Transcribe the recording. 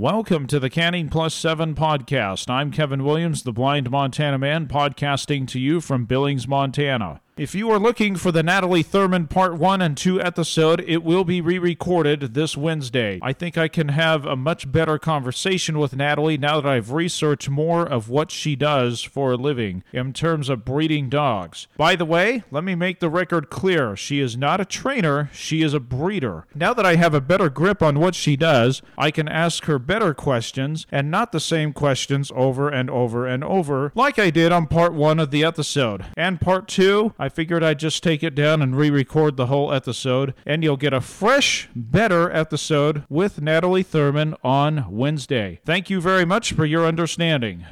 Welcome to the Canning Plus 7 podcast. I'm Kevin Williams, the blind Montana man, podcasting to you from Billings, Montana. If you are looking for the Natalie Thurman Part 1 and 2 episode, it will be re recorded this Wednesday. I think I can have a much better conversation with Natalie now that I've researched more of what she does for a living in terms of breeding dogs. By the way, let me make the record clear she is not a trainer, she is a breeder. Now that I have a better grip on what she does, I can ask her better questions and not the same questions over and over and over, like I did on Part 1 of the episode. And Part 2, I figured I'd just take it down and re record the whole episode, and you'll get a fresh, better episode with Natalie Thurman on Wednesday. Thank you very much for your understanding.